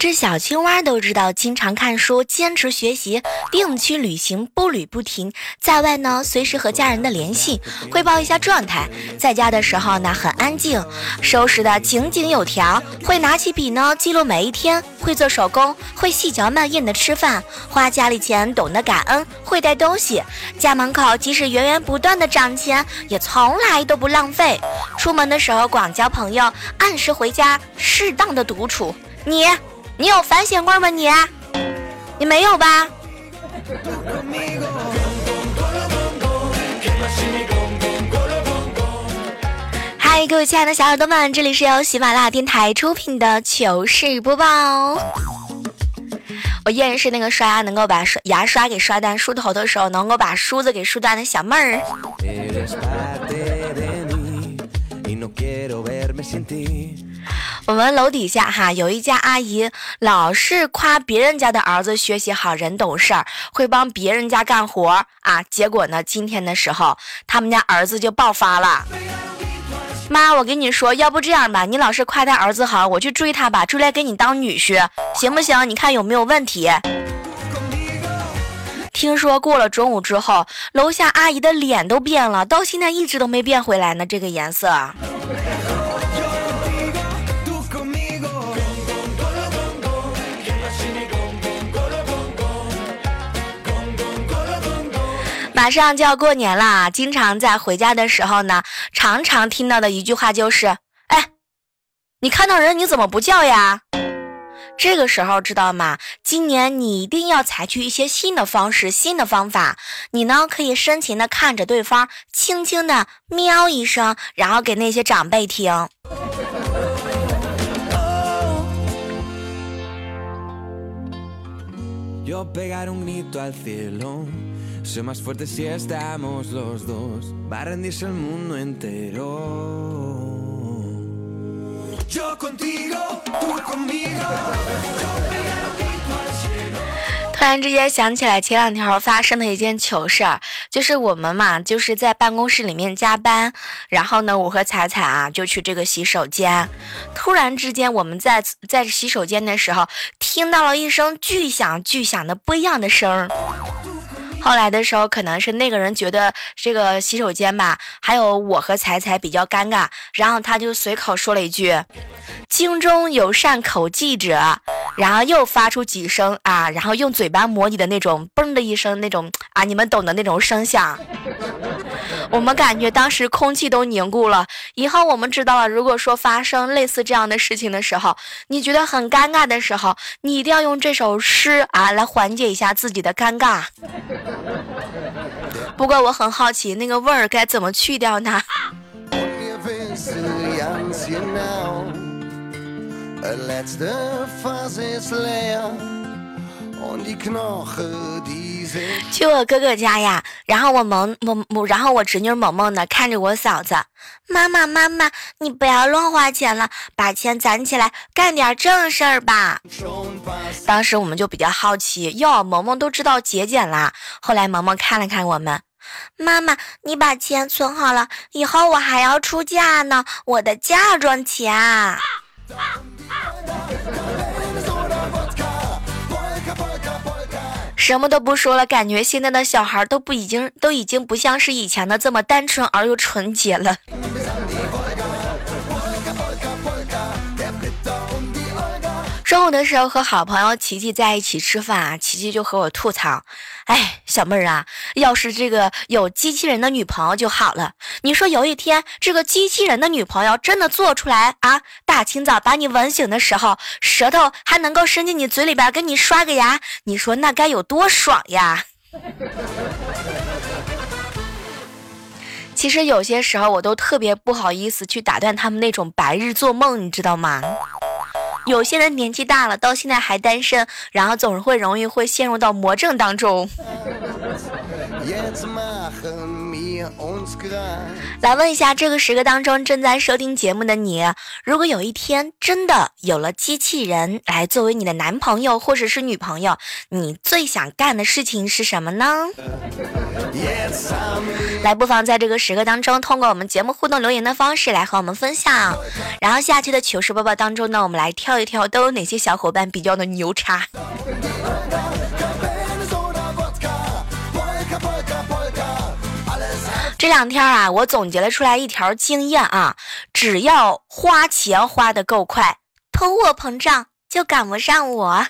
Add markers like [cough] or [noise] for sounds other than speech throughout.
只小青蛙都知道，经常看书，坚持学习，定期旅行，步履不停。在外呢，随时和家人的联系，汇报一下状态。在家的时候呢，很安静，收拾的井井有条，会拿起笔呢记录每一天，会做手工，会细嚼慢咽的吃饭，花家里钱懂得感恩，会带东西。家门口即使源源不断的涨钱，也从来都不浪费。出门的时候广交朋友，按时回家，适当的独处。你，你有反省味吗？你，你没有吧？嗨，各位亲爱的小耳朵们，这里是由喜马拉雅电台出品的糗事播报。我依然是那个刷牙能够把刷牙刷给刷断，梳头的时候能够把梳子给梳断的小妹儿。我们楼底下哈有一家阿姨，老是夸别人家的儿子学习好，人懂事儿，会帮别人家干活啊。结果呢，今天的时候，他们家儿子就爆发了。妈，我跟你说，要不这样吧，你老是夸他儿子好，我去追他吧，追来给你当女婿，行不行？你看有没有问题？听说过了中午之后，楼下阿姨的脸都变了，到现在一直都没变回来呢，这个颜色。马上就要过年啦，经常在回家的时候呢，常常听到的一句话就是：“哎，你看到人你怎么不叫呀？”这个时候知道吗？今年你一定要采取一些新的方式、新的方法。你呢可以深情的看着对方，轻轻的喵一声，然后给那些长辈听。突然之间想起来前两天发生的一件糗事儿，就是我们嘛，就是在办公室里面加班，然后呢，我和彩彩啊就去这个洗手间，突然之间我们在在洗手间的时候，听到了一声巨响巨响的不一样的声儿。后来的时候，可能是那个人觉得这个洗手间吧，还有我和彩彩比较尴尬，然后他就随口说了一句：“京中有善口技者。”然后又发出几声啊，然后用嘴巴模拟的那种嘣的一声那种啊，你们懂的那种声响。我们感觉当时空气都凝固了。以后我们知道了，如果说发生类似这样的事情的时候，你觉得很尴尬的时候，你一定要用这首诗啊来缓解一下自己的尴尬。不过我很好奇，那个味儿该怎么去掉呢？去我哥哥家呀，然后我萌萌萌，然后我侄女萌萌呢看着我嫂子，妈妈妈妈，你不要乱花钱了，把钱攒起来干点正事儿吧。当时我们就比较好奇，哟，萌萌都知道节俭啦。后来萌萌看了看我们，妈妈，你把钱存好了，以后我还要出嫁呢，我的嫁妆钱。什么都不说了，感觉现在的小孩都不已经都已经不像是以前的这么单纯而又纯洁了。中午的时候和好朋友琪琪在一起吃饭啊，琪琪就和我吐槽：“哎，小妹儿啊，要是这个有机器人的女朋友就好了。你说有一天这个机器人的女朋友真的做出来啊，大清早把你吻醒的时候，舌头还能够伸进你嘴里边给你刷个牙，你说那该有多爽呀！” [laughs] 其实有些时候我都特别不好意思去打断他们那种白日做梦，你知道吗？有些人年纪大了，到现在还单身，然后总是会容易会陷入到魔怔当中。[laughs] 来问一下，这个时刻当中正在收听节目的你，如果有一天真的有了机器人来作为你的男朋友或者是女朋友，你最想干的事情是什么呢？来，不妨在这个时刻当中，通过我们节目互动留言的方式来和我们分享。然后下期的糗事播报当中呢，我们来挑一挑都有哪些小伙伴比较的牛叉。这两天啊，我总结了出来一条经验啊，只要花钱花的够快，通货膨胀就赶不上我。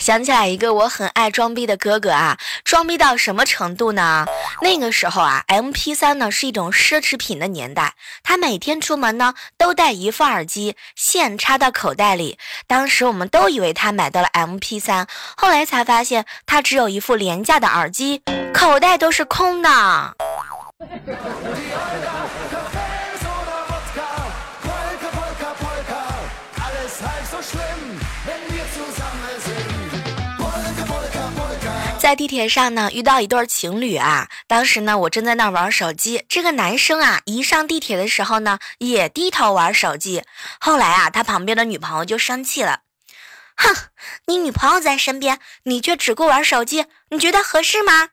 想起来一个我很爱装逼的哥哥啊，装逼到什么程度呢？那个时候啊，M P 3呢是一种奢侈品的年代，他每天出门呢都带一副耳机，线插到口袋里。当时我们都以为他买到了 M P 3后来才发现他只有一副廉价的耳机，口袋都是空的。在地铁上呢，遇到一对情侣啊。当时呢，我正在那玩手机。这个男生啊，一上地铁的时候呢，也低头玩手机。后来啊，他旁边的女朋友就生气了，哼，你女朋友在身边，你却只顾玩手机，你觉得合适吗？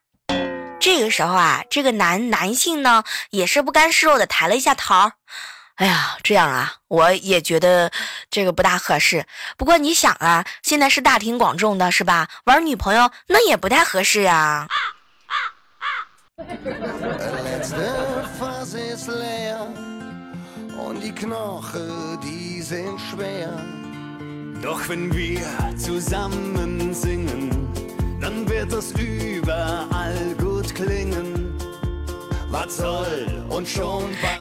这个时候啊，这个男男性呢，也是不甘示弱的抬了一下头。哎呀，这样啊，我也觉得这个不大合适。不过你想啊，现在是大庭广众的，是吧？玩女朋友那也不太合适啊。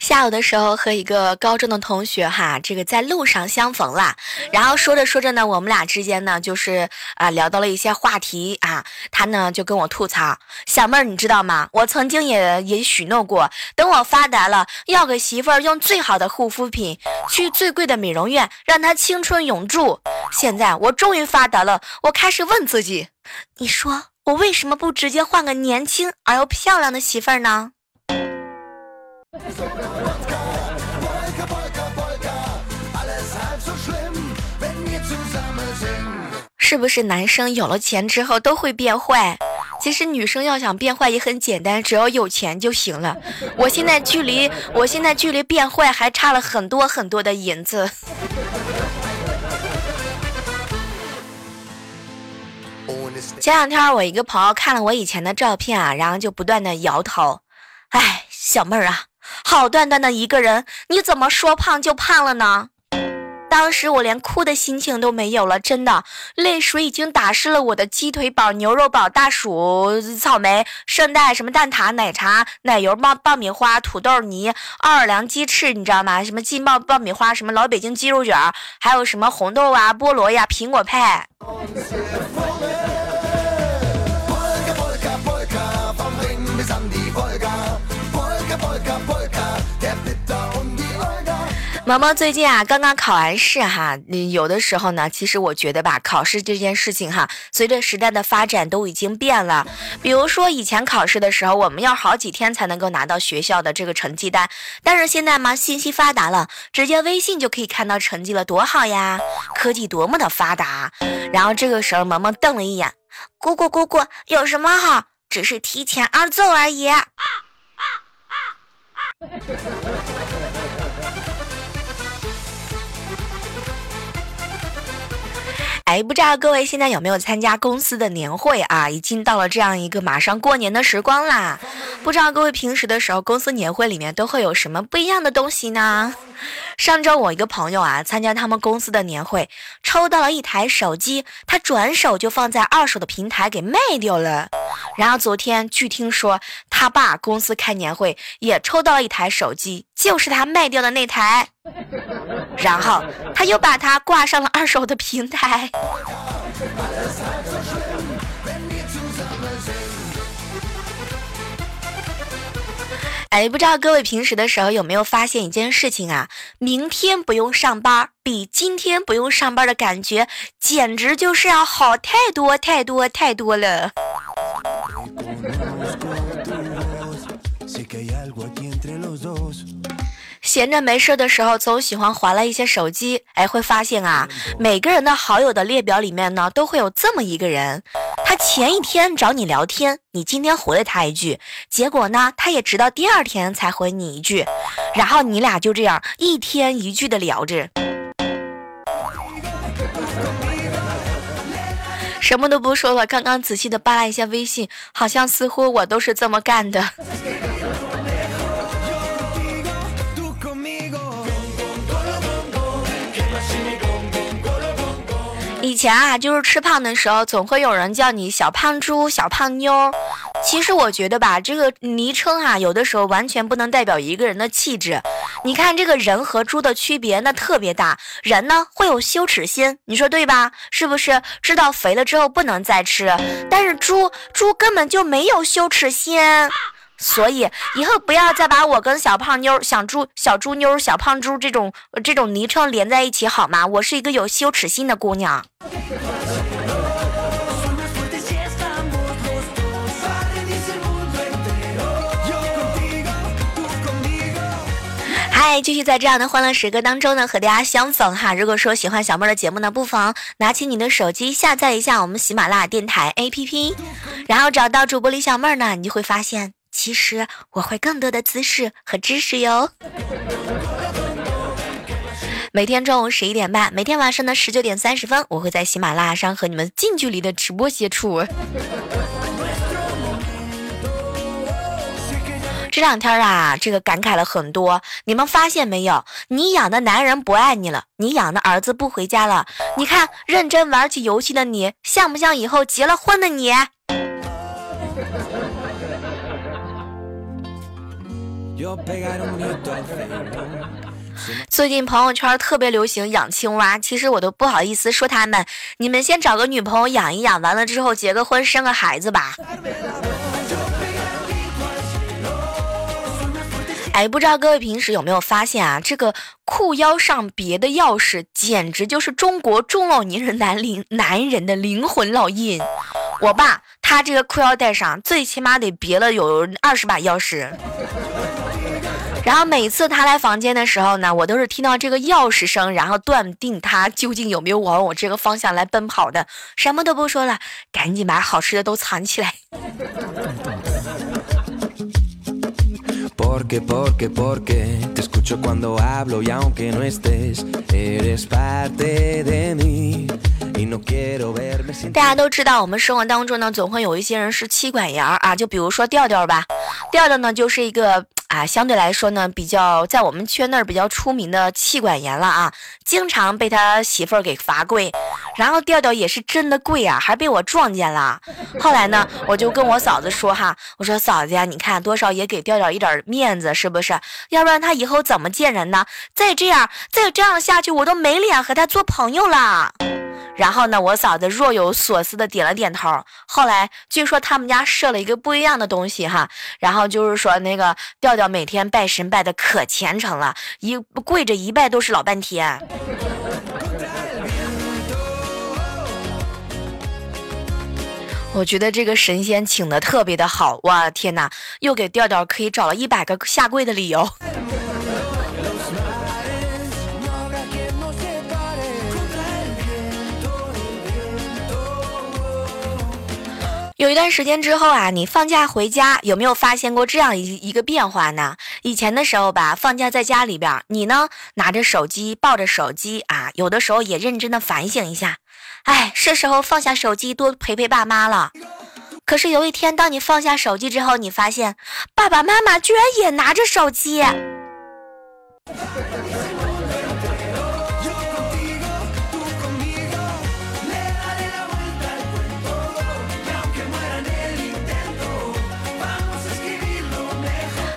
下午的时候和一个高中的同学哈，这个在路上相逢啦，然后说着说着呢，我们俩之间呢就是啊、聊到了一些话题啊，他呢就跟我吐槽，小妹儿你知道吗？我曾经也也许诺过，等我发达了，要给媳妇儿用最好的护肤品，去最贵的美容院，让她青春永驻。现在我终于发达了，我开始问自己，你说我为什么不直接换个年轻而又漂亮的媳妇儿呢？是不是男生有了钱之后都会变坏？其实女生要想变坏也很简单，只要有钱就行了。我现在距离我现在距离变坏还差了很多很多的银子。前两天我一个朋友看了我以前的照片啊，然后就不断的摇头。哎，小妹儿啊，好端端的一个人，你怎么说胖就胖了呢？当时我连哭的心情都没有了，真的，泪水已经打湿了我的鸡腿堡、牛肉堡、大薯、草莓、圣代、什么蛋挞、奶茶、奶油爆爆米花、土豆泥、奥尔良鸡翅，你知道吗？什么劲爆爆米花，什么老北京鸡肉卷，还有什么红豆啊、菠萝呀、苹果派。毛毛最近啊，刚刚考完试哈，有的时候呢，其实我觉得吧，考试这件事情哈，随着时代的发展都已经变了。比如说以前考试的时候，我们要好几天才能够拿到学校的这个成绩单，但是现在嘛，信息发达了，直接微信就可以看到成绩了，多好呀！科技多么的发达。然后这个时候，萌萌瞪了一眼，姑姑姑姑，有什么好？只是提前二奏而已。哎，不知道各位现在有没有参加公司的年会啊？已经到了这样一个马上过年的时光啦。不知道各位平时的时候，公司年会里面都会有什么不一样的东西呢？上周我一个朋友啊，参加他们公司的年会，抽到了一台手机，他转手就放在二手的平台给卖掉了。然后昨天据听说，他爸公司开年会也抽到了一台手机，就是他卖掉的那台。然后他又把它挂上了二手的平台。哎，不知道各位平时的时候有没有发现一件事情啊？明天不用上班，比今天不用上班的感觉，简直就是要好太多太多太多了。闲着没事的时候，总喜欢划拉一些手机，哎，会发现啊，每个人的好友的列表里面呢，都会有这么一个人，他前一天找你聊天，你今天回了他一句，结果呢，他也直到第二天才回你一句，然后你俩就这样一天一句的聊着。什么都不说了，刚刚仔细的扒拉一下微信，好像似乎我都是这么干的。以前啊，就是吃胖的时候，总会有人叫你小胖猪、小胖妞。其实我觉得吧，这个昵称啊，有的时候完全不能代表一个人的气质。你看这个人和猪的区别那特别大，人呢会有羞耻心，你说对吧？是不是？知道肥了之后不能再吃，但是猪猪根本就没有羞耻心。所以以后不要再把我跟小胖妞、小猪、小猪妞、小胖猪这种这种昵称连在一起好吗？我是一个有羞耻心的姑娘。嗨，继续在这样的欢乐时刻当中呢，和大家相逢哈。如果说喜欢小妹儿的节目呢，不妨拿起你的手机下载一下我们喜马拉雅电台 APP，然后找到主播李小妹儿呢，你就会发现，其实我会更多的姿势和知识哟。每天中午十一点半，每天晚上的十九点三十分，我会在喜马拉雅上和你们近距离的直播接触。这两天啊，这个感慨了很多。你们发现没有？你养的男人不爱你了，你养的儿子不回家了。你看，认真玩起游戏的你，像不像以后结了婚的你？最近朋友圈特别流行养青蛙，其实我都不好意思说他们。你们先找个女朋友养一养，完了之后结个婚，生个孩子吧。哎，不知道各位平时有没有发现啊，这个裤腰上别的钥匙，简直就是中国中老年人男灵男人的灵魂烙印。我爸他这个裤腰带上最起码得别了有二十把钥匙。然后每次他来房间的时候呢，我都是听到这个钥匙声，然后断定他究竟有没有往我这个方向来奔跑的。什么都不说了，赶紧把好吃的都藏起来。Porque, porque, porque te escucho cuando hablo y aunque no estés, eres parte de mí y no quiero verme sin 大家都知道，我们生活当中呢，总会有一些人是妻管严儿啊，就比如说调调吧，调调呢就是一个啊，相对来说呢，比较在我们圈内儿比较出名的气管炎了啊，经常被他媳妇儿给罚跪，然后调调也是真的跪啊，还被我撞见了。后来呢，我就跟我嫂子说哈，我说嫂子呀，你看多少也给调调一点面子，是不是？要不然他以后怎么见人呢？再这样，再这样下去，我都没脸和他做朋友了。然后呢，我嫂子若有所思的点了点头。后来据说他们家设了一个不一样的东西哈，然后就是说那个调调每天拜神拜的可虔诚了，一跪着一拜都是老半天。我觉得这个神仙请的特别的好，哇天哪，又给调调可以找了一百个下跪的理由。有一段时间之后啊，你放假回家有没有发现过这样一一个变化呢？以前的时候吧，放假在家里边，你呢拿着手机，抱着手机啊，有的时候也认真的反省一下，哎，是时候放下手机，多陪陪爸妈了。可是有一天，当你放下手机之后，你发现爸爸妈妈居然也拿着手机。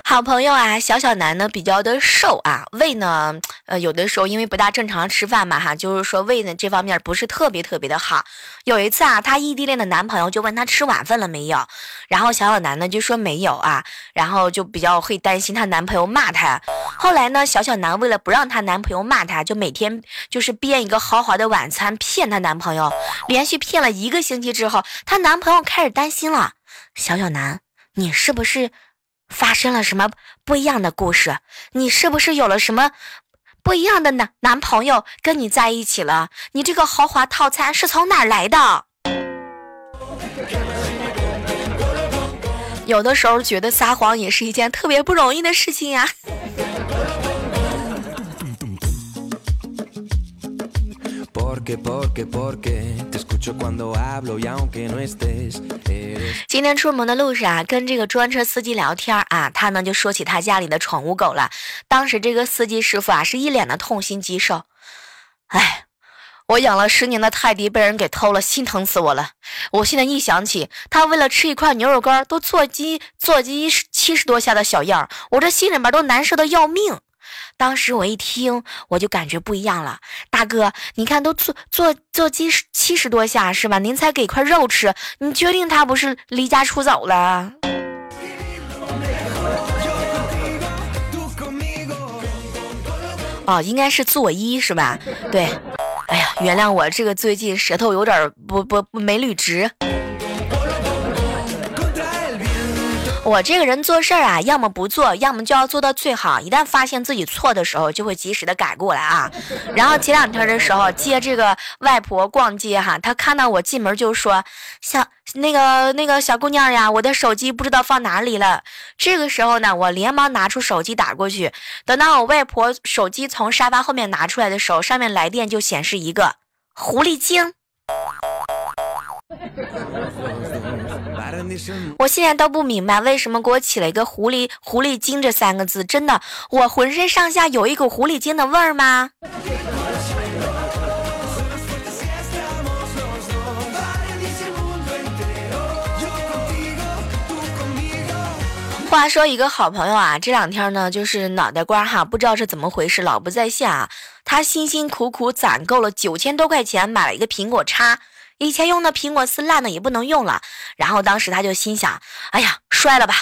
好朋友啊，小小南呢比较的瘦啊，胃呢，呃，有的时候因为不大正常吃饭嘛哈，就是说胃呢这方面不是特别特别的好。有一次啊，她异地恋的男朋友就问她吃晚饭了没有，然后小小南呢就说没有啊，然后就比较会担心她男朋友骂她。后来呢，小小南为了不让她男朋友骂她，就每天就是编一个豪华的晚餐骗她男朋友，连续骗了一个星期之后，她男朋友开始担心了。小小南，你是不是？发生了什么不一样的故事？你是不是有了什么不一样的男男朋友跟你在一起了？你这个豪华套餐是从哪儿来的？有的时候觉得撒谎也是一件特别不容易的事情呀。今天出门的路上啊，跟这个专车司机聊天啊，他呢就说起他家里的宠物狗了。当时这个司机师傅啊是一脸的痛心疾首，哎，我养了十年的泰迪被人给偷了，心疼死我了。我现在一想起他为了吃一块牛肉干都做鸡做鸡七十多下的小样，我这心里面都难受的要命。当时我一听，我就感觉不一样了。大哥，你看都做做做鸡七十多下是吧？您才给块肉吃，你确定他不是离家出走了？哦，应该是作揖是吧？对，哎呀，原谅我这个最近舌头有点不不没捋直。我这个人做事儿啊，要么不做，要么就要做到最好。一旦发现自己错的时候，就会及时的改过来啊。然后前两天的时候接这个外婆逛街哈，她看到我进门就说：“小那个那个小姑娘呀，我的手机不知道放哪里了。”这个时候呢，我连忙拿出手机打过去。等到我外婆手机从沙发后面拿出来的时候，上面来电就显示一个狐狸精。我现在都不明白为什么给我起了一个“狐狸狐狸精”这三个字，真的，我浑身上下有一股狐狸精的味儿吗？话说一个好朋友啊，这两天呢就是脑袋瓜哈，不知道是怎么回事，老不在线啊。他辛辛苦苦攒够了九千多块钱，买了一个苹果叉。以前用的苹果丝烂的也不能用了，然后当时他就心想：“哎呀，摔了吧。”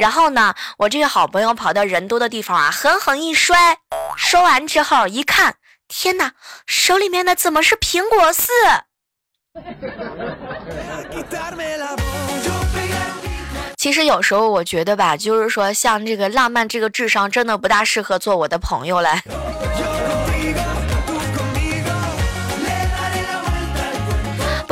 然后呢，我这个好朋友跑到人多的地方啊，狠狠一摔，摔完之后一看，天哪，手里面的怎么是苹果丝？[laughs] 其实有时候我觉得吧，就是说像这个浪漫这个智商，真的不大适合做我的朋友了。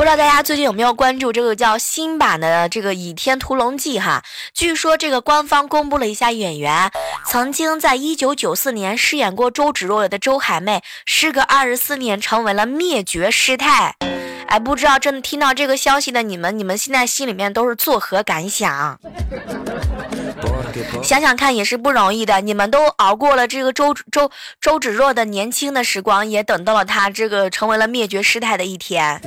不知道大家最近有没有关注这个叫新版的这个《倚天屠龙记》哈？据说这个官方公布了一下演员，曾经在一九九四年饰演过周芷若的周海媚，时隔二十四年成为了灭绝师太。哎，不知道真的听到这个消息的你们，你们现在心里面都是作何感想？想想看也是不容易的，你们都熬过了这个周周周芷若的年轻的时光，也等到了她这个成为了灭绝师太的一天。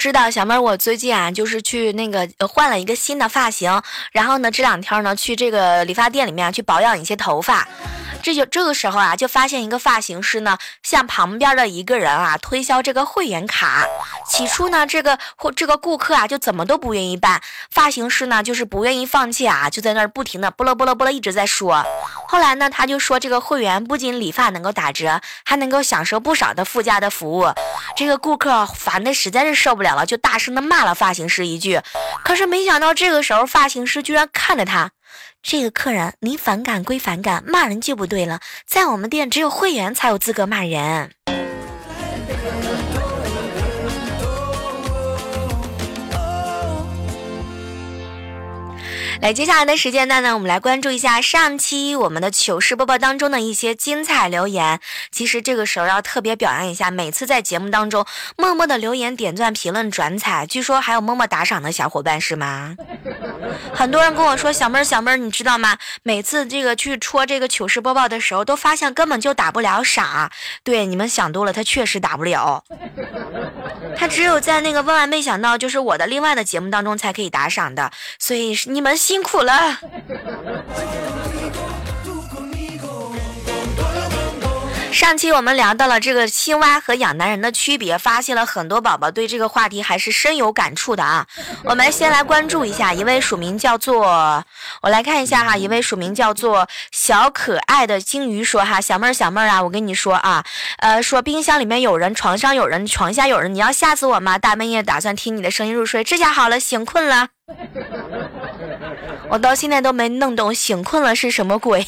知道，小妹儿我最近啊，就是去那个换了一个新的发型，然后呢，这两天呢，去这个理发店里面去保养一些头发。这就这个时候啊，就发现一个发型师呢，向旁边的一个人啊推销这个会员卡。起初呢，这个或这个顾客啊就怎么都不愿意办，发型师呢就是不愿意放弃啊，就在那儿不停的啵啦啵啦啵啦一直在说。后来呢，他就说这个会员不仅理发能够打折，还能够享受不少的附加的服务。这个顾客烦的实在是受不了了，就大声的骂了发型师一句。可是没想到这个时候，发型师居然看着他。这个客人，您反感归反感，骂人就不对了。在我们店，只有会员才有资格骂人。来，接下来的时间段呢，我们来关注一下上期我们的糗事播报当中的一些精彩留言。其实这个时候要特别表扬一下，每次在节目当中默默的留言、点赞、评论、转采，据说还有默默打赏的小伙伴，是吗？很多人跟我说小妹儿小妹儿，你知道吗？每次这个去戳这个糗事播报的时候，都发现根本就打不了赏。对，你们想多了，他确实打不了。他只有在那个万万没想到，就是我的另外的节目当中才可以打赏的。所以你们辛苦了。上期我们聊到了这个青蛙和养男人的区别，发现了很多宝宝对这个话题还是深有感触的啊。我们先来关注一下一位署名叫做，我来看一下哈，一位署名叫做小可爱的鲸鱼说哈，小妹儿小妹儿啊，我跟你说啊，呃，说冰箱里面有人，床上有人，床下有人，你要吓死我吗？大半夜打算听你的声音入睡，这下好了，醒困了。我到现在都没弄懂醒困了是什么鬼。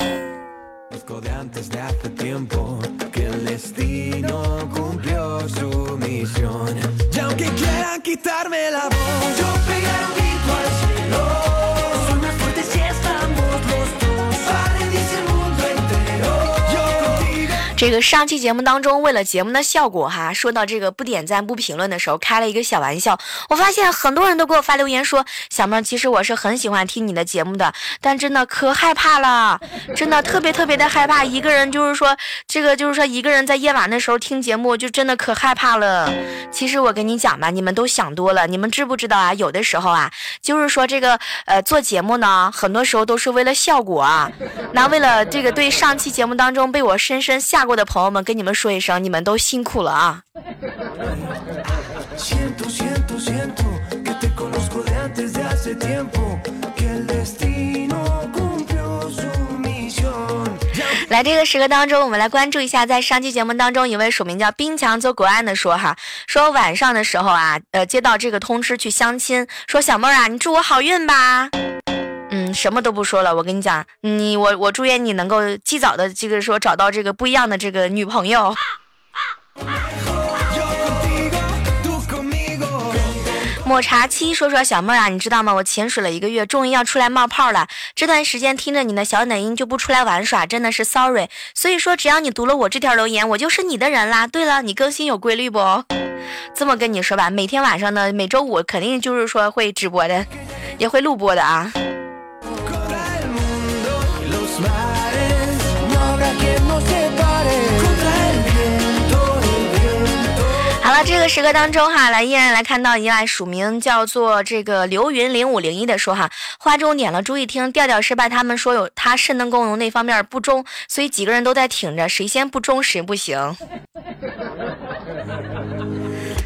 这个上期节目当中，为了节目的效果哈，说到这个不点赞不评论的时候，开了一个小玩笑。我发现很多人都给我发留言说，小妹儿，其实我是很喜欢听你的节目的，但真的可害怕了，真的特别特别的害怕。一个人就是说，这个就是说，一个人在夜晚的时候听节目，就真的可害怕了。其实我跟你讲吧，你们都想多了。你们知不知道啊？有的时候啊，就是说这个呃做节目呢，很多时候都是为了效果啊。那为了这个对上期节目当中被我深深吓过的朋友们，跟你们说一声，你们都辛苦了啊.来这个时刻当中，我们来关注一下，在上期节目当中，一位署名叫冰强走国安的说哈，说晚上的时候啊，呃，接到这个通知去相亲，说小妹儿啊，你祝我好运吧。嗯，什么都不说了，我跟你讲，你我我祝愿你能够及早的这个说找到这个不一样的这个女朋友。[laughs] 抹茶七说说小妹儿啊，你知道吗？我潜水了一个月，终于要出来冒泡了。这段时间听着你的小奶音就不出来玩耍，真的是 sorry。所以说，只要你读了我这条留言，我就是你的人啦。对了，你更新有规律不？这么跟你说吧，每天晚上呢，每周五肯定就是说会直播的，也会录播的啊。好了，这个时刻当中哈，来依然来看到一位署名叫做这个流云零五零一的说哈，花重点了，注意听，调调失败，他们说有他肾能功能那方面不中，所以几个人都在挺着，谁先不中谁不行。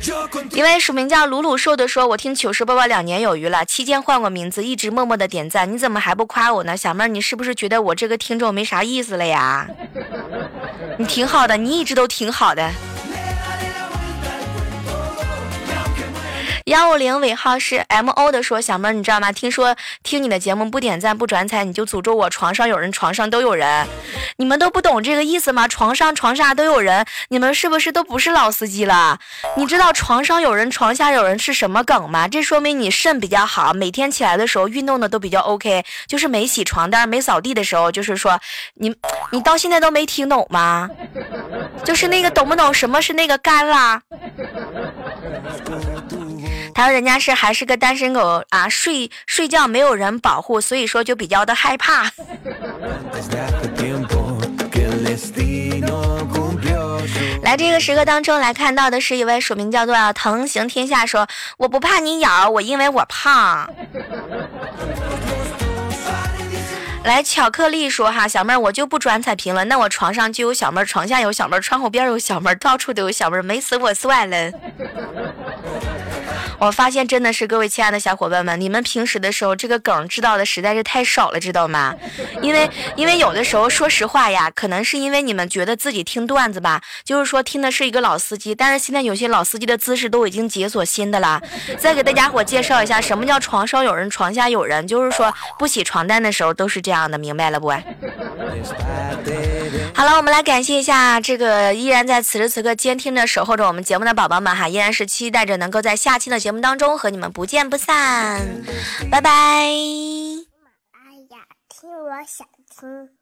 Yo contigo. 一位署名叫鲁鲁兽的说：“我听糗事播报两年有余了，期间换过名字，一直默默的点赞，你怎么还不夸我呢？小妹儿，你是不是觉得我这个听众没啥意思了呀？你挺好的，你一直都挺好的。”幺五零尾号是 M O 的说：“小妹儿，你知道吗？听说听你的节目不点赞不转采，你就诅咒我床上有人，床上都有人。你们都不懂这个意思吗？床上床下都有人，你们是不是都不是老司机了？你知道床上有人，床下有人是什么梗吗？这说明你肾比较好，每天起来的时候运动的都比较 OK。就是没洗床单、没扫地的时候，就是说你你到现在都没听懂吗？就是那个懂不懂什么是那个干啦？”他说人家是还是个单身狗啊，睡睡觉没有人保护，所以说就比较的害怕。[laughs] 来这个时刻当中来看到的是一位署名叫做“腾行天下”说：“我不怕你咬我，因为我胖。”来，巧克力说哈，小妹儿我就不转彩评论，那我床上就有小妹儿，床下有小妹儿，窗户边有小妹儿，到处都有小妹儿，美死我算了。我发现真的是各位亲爱的小伙伴们，你们平时的时候这个梗知道的实在是太少了，知道吗？因为因为有的时候说实话呀，可能是因为你们觉得自己听段子吧，就是说听的是一个老司机，但是现在有些老司机的姿势都已经解锁新的了。再给大家伙介绍一下，什么叫床上有人，床下有人，就是说不洗床单的时候都是这样的，明白了不？好了，我们来感谢一下这个依然在此时此刻监听着、守候着我们节目的宝宝们哈，依然是期待着能够在下期的节目当中和你们不见不散，拜拜。哎呀，听我想听。